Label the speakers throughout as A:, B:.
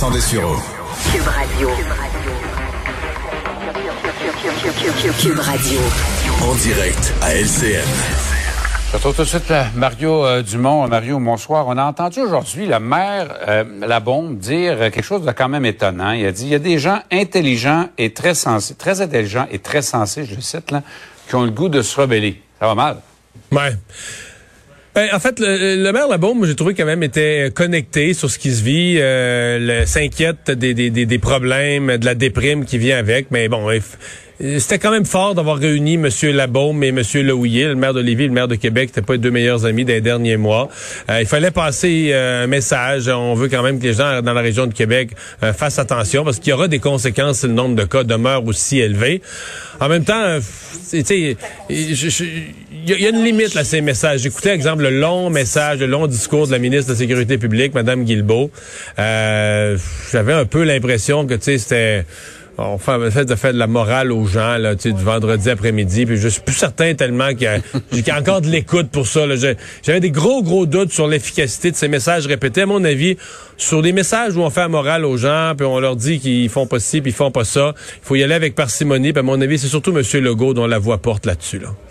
A: Attendez sur
B: Cube Radio. Cube Radio.
A: En direct à LCN.
C: Je retrouve tout de suite là, Mario euh, Dumont. Mario, bonsoir. On a entendu aujourd'hui le maire euh, Labombe dire quelque chose de quand même étonnant. Il a dit il y a des gens intelligents et très sensés, très intelligents et très sensés, je le cite là, qui ont le goût de se rebeller. Ça va mal?
D: Ouais. Ben, en fait, le, le maire Labaume, j'ai trouvé quand même était connecté sur ce qui se vit, euh, s'inquiète des, des, des, des problèmes, de la déprime qui vient avec. Mais bon, c'était quand même fort d'avoir réuni M. Labaume et M. Lehouillier, le maire de Lévis le maire de Québec, n'étaient pas les deux meilleurs amis des derniers mois. Euh, il fallait passer euh, un message. On veut quand même que les gens dans la région de Québec euh, fassent attention parce qu'il y aura des conséquences si le nombre de cas demeure aussi élevé. En même temps, euh, tu sais, je- je- y, y a une limite là, à ces messages. J'écoutais, exemple, le long message, le long discours de la ministre de la Sécurité publique, Mme Guilbeault. Euh, J'avais un peu l'impression que, tu sais, c'était... On fait, fait de faire de la morale aux gens là, tu sais, du vendredi après-midi. Puis je suis plus certain tellement qu'il y, y a encore de l'écoute pour ça. là. J'avais des gros, gros doutes sur l'efficacité de ces messages répétés. À mon avis, sur des messages où on fait la morale aux gens, puis on leur dit qu'ils font pas ci, puis ils font pas ça, il faut y aller avec parcimonie. Puis à mon avis, c'est surtout M. Legault dont la voix porte là-dessus. Là.
C: En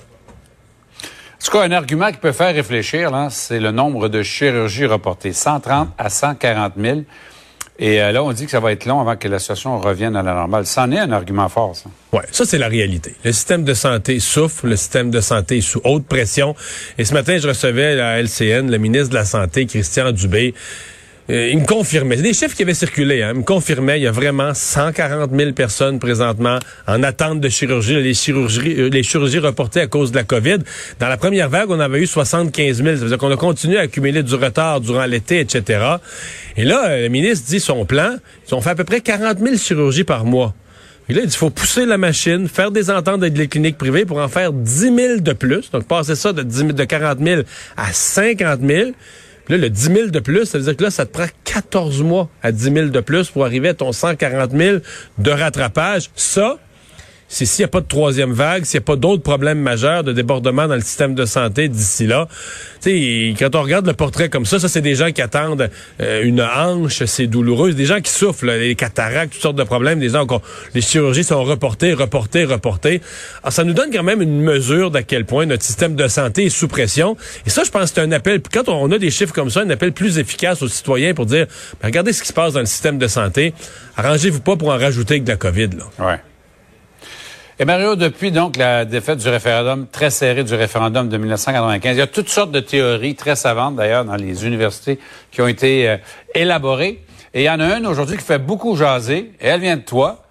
C: tout cas, un argument qui peut faire réfléchir, c'est le nombre de chirurgies reportées. 130 à 140 000. Et euh, là, on dit que ça va être long avant que la situation revienne à la normale. C'en est un argument fort, ça.
D: Ouais, ça c'est la réalité. Le système de santé souffre, le système de santé est sous haute pression. Et ce matin, je recevais à LCN le ministre de la Santé, Christian Dubé. Euh, il me confirmait, c'est des chiffres qui avaient circulé, hein, il me confirmait, il y a vraiment 140 000 personnes présentement en attente de chirurgie, les chirurgies, euh, les chirurgies reportées à cause de la COVID. Dans la première vague, on avait eu 75 000, ça veut dire qu'on a continué à accumuler du retard durant l'été, etc. Et là, euh, le ministre dit son plan, ils ont fait à peu près 40 000 chirurgies par mois. Là, il dit, faut pousser la machine, faire des ententes avec les cliniques privées pour en faire 10 000 de plus. Donc, passer ça de, 10 000 de 40 000 à 50 000. Là, le 10 000 de plus, ça veut dire que là, ça te prend 14 mois à 10 000 de plus pour arriver à ton 140 000 de rattrapage. Ça, s'il n'y a pas de troisième vague, s'il n'y a pas d'autres problèmes majeurs de débordement dans le système de santé d'ici là. Tu sais, quand on regarde le portrait comme ça, ça, c'est des gens qui attendent euh, une hanche, c'est douloureux. Des gens qui souffrent, là, les cataractes, toutes sortes de problèmes. Des gens qui ont- les chirurgies sont reportées, reportées, reportées. Alors, ça nous donne quand même une mesure d'à quel point notre système de santé est sous pression. Et ça, je pense que c'est un appel, quand on a des chiffres comme ça, un appel plus efficace aux citoyens pour dire, ben, regardez ce qui se passe dans le système de santé. Arrangez-vous pas pour en rajouter avec de la COVID, là.
C: Ouais. Et Mario, depuis donc la défaite du référendum, très serré du référendum de 1995, il y a toutes sortes de théories très savantes d'ailleurs dans les universités qui ont été euh, élaborées. Et il y en a une aujourd'hui qui fait beaucoup jaser, et elle vient de toi.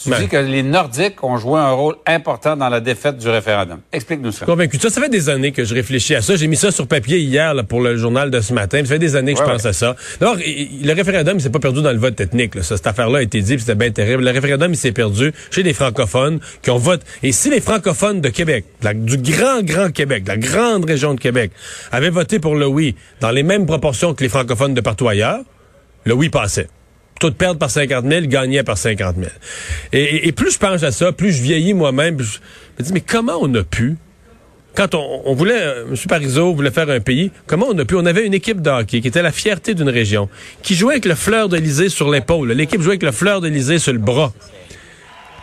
C: Tu
D: Ben.
C: dis que les Nordiques ont joué un rôle important dans la défaite du référendum. Explique-nous ça.
D: Convaincu. Ça, ça fait des années que je réfléchis à ça. J'ai mis ça sur papier hier là, pour le journal de ce matin. Ça fait des années que
C: Ouais,
D: je pense
C: ouais.
D: à ça. D'abord, le référendum, il s'est pas perdu dans le vote technique. Là. Ça, cette affaire-là a été dit, puis c'était bien terrible. Le référendum, il s'est perdu chez les francophones qui ont voté. Et si les francophones de Québec, la- du grand, grand Québec, de la grande région de Québec, avaient voté pour le oui dans les mêmes proportions que les francophones de partout ailleurs, le oui passait. Perdre par 50 000, gagner par 50 000. Et, plus je pense à ça, plus je vieillis moi-même, je me dis, mais comment on a pu quand on, on voulait, euh, M. Parizeau voulait faire un pays, comment on a pu? On avait une équipe de hockey qui était la fierté d'une région, qui jouait avec le fleur d'Elysée sur l'épaule. L'équipe jouait avec le fleur d'Elysée sur le bras.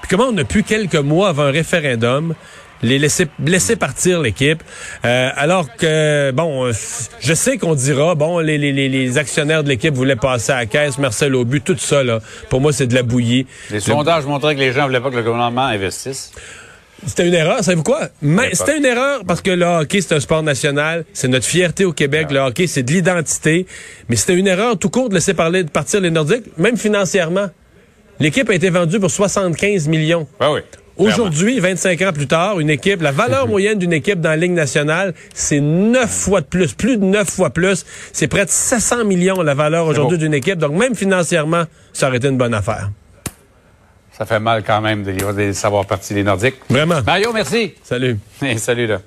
D: Puis comment on a pu, quelques mois avant un référendum, les laisser, laisser partir l'équipe, euh, alors que, bon, euh, je sais qu'on dira, bon, les, les, les, actionnaires de l'équipe voulaient passer à la caisse, Marcel Aubu, tout ça, là, pour moi, c'est de la bouillie.
C: Les
D: Le-
C: sondages montraient que les gens voulaient pas que le gouvernement investisse.
D: C'était une erreur, savez-vous quoi? Mais c'était une erreur parce que le hockey, c'est un sport national. C'est notre fierté au Québec. Le hockey, c'est de l'identité. Mais c'était une erreur tout court de laisser parler, de partir les Nordiques, même financièrement. L'équipe a été vendue pour 75 millions.
C: Oui, oui.
D: Aujourd'hui, 25 ans plus tard, une équipe, la valeur moyenne d'une équipe dans la Ligue nationale, c'est 9 fois de plus, plus de 9 fois plus. C'est près de 700 millions la valeur aujourd'hui d'une équipe. Donc même financièrement, ça aurait été une bonne affaire.
C: Ça fait mal quand même de savoir partie les Nordiques.
D: Vraiment.
C: Mario, merci.
D: Salut.
C: Et salut là.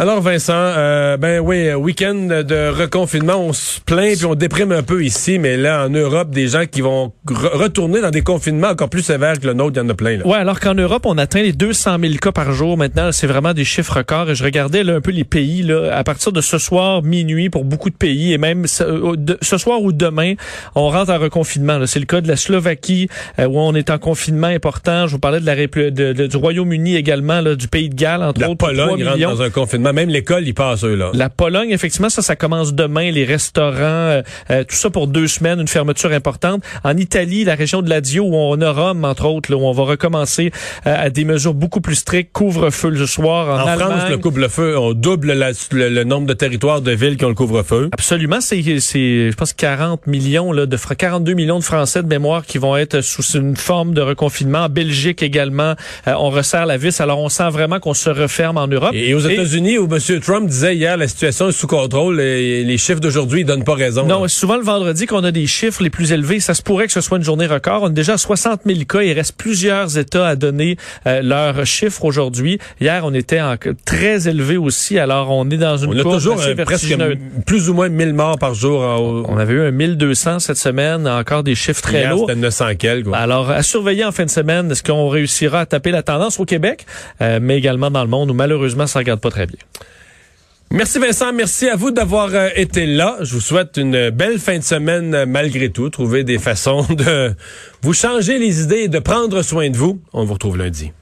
D: Alors Vincent, euh, ben oui, week-end de reconfinement, on se plaint puis on déprime un peu ici, mais là en Europe, des gens qui vont retourner dans des confinements encore plus sévères que le nôtre, il y en a plein. Là.
E: Ouais, alors qu'en Europe, on atteint les 200 000 cas par jour maintenant. C'est vraiment des chiffres records. Et je regardais là, un peu les pays là, à partir de ce soir minuit pour beaucoup de pays et même ce, soir ou demain, on rentre en reconfinement. C'est le cas de la Slovaquie euh, où on est en confinement important. Je vous parlais de la de, du Royaume-Uni également, là, du Pays de Galles entre
D: la
E: autres.
D: Pologne rentre dans un confinement même l'école, y passe eux là.
E: La Pologne, effectivement, ça, ça commence demain. Les restaurants, euh, euh, tout ça pour deux semaines, une fermeture importante. En Italie, la région de Lazio, où on a Rome, entre autres, là, où on va recommencer euh, à des mesures beaucoup plus strictes, couvre-feu le soir. En,
D: en France, le couvre-feu, on double le, nombre de territoires de villes qui ont le couvre-feu.
E: Absolument, c'est, je pense, 40 millions là, de 42 millions de Français de mémoire qui vont être sous une forme de reconfinement. En Belgique également, on resserre la vis. Alors, on sent vraiment qu'on se referme en Europe.
D: Et aux États-Unis, où M. Trump disait hier la situation est sous contrôle et les chiffres d'aujourd'hui donnent pas raison.
E: Non, c'est souvent le vendredi qu'on a des chiffres les plus élevés. Ça se pourrait que ce soit une journée record. On a déjà 60 000 cas. Il reste plusieurs États à donner euh, leurs chiffres aujourd'hui. Hier, on était en, très élevé aussi. Alors, on est dans une
D: on a toujours euh, presque plus ou moins 1000 morts par jour.
E: On avait eu un 1200 cette semaine. Encore des chiffres très
D: hier,
E: lourds.
D: C'était 900 quelques.
E: Alors, à surveiller en fin de semaine. Est-ce qu'on réussira à taper la tendance au Québec, euh, mais également dans le monde où malheureusement ça regarde pas très bien.
D: Merci Vincent, merci à vous d'avoir euh, été là. Je vous souhaite une belle fin de semaine euh, malgré tout. Trouver des façons de vous changer les idées et de prendre soin de vous. On vous retrouve lundi.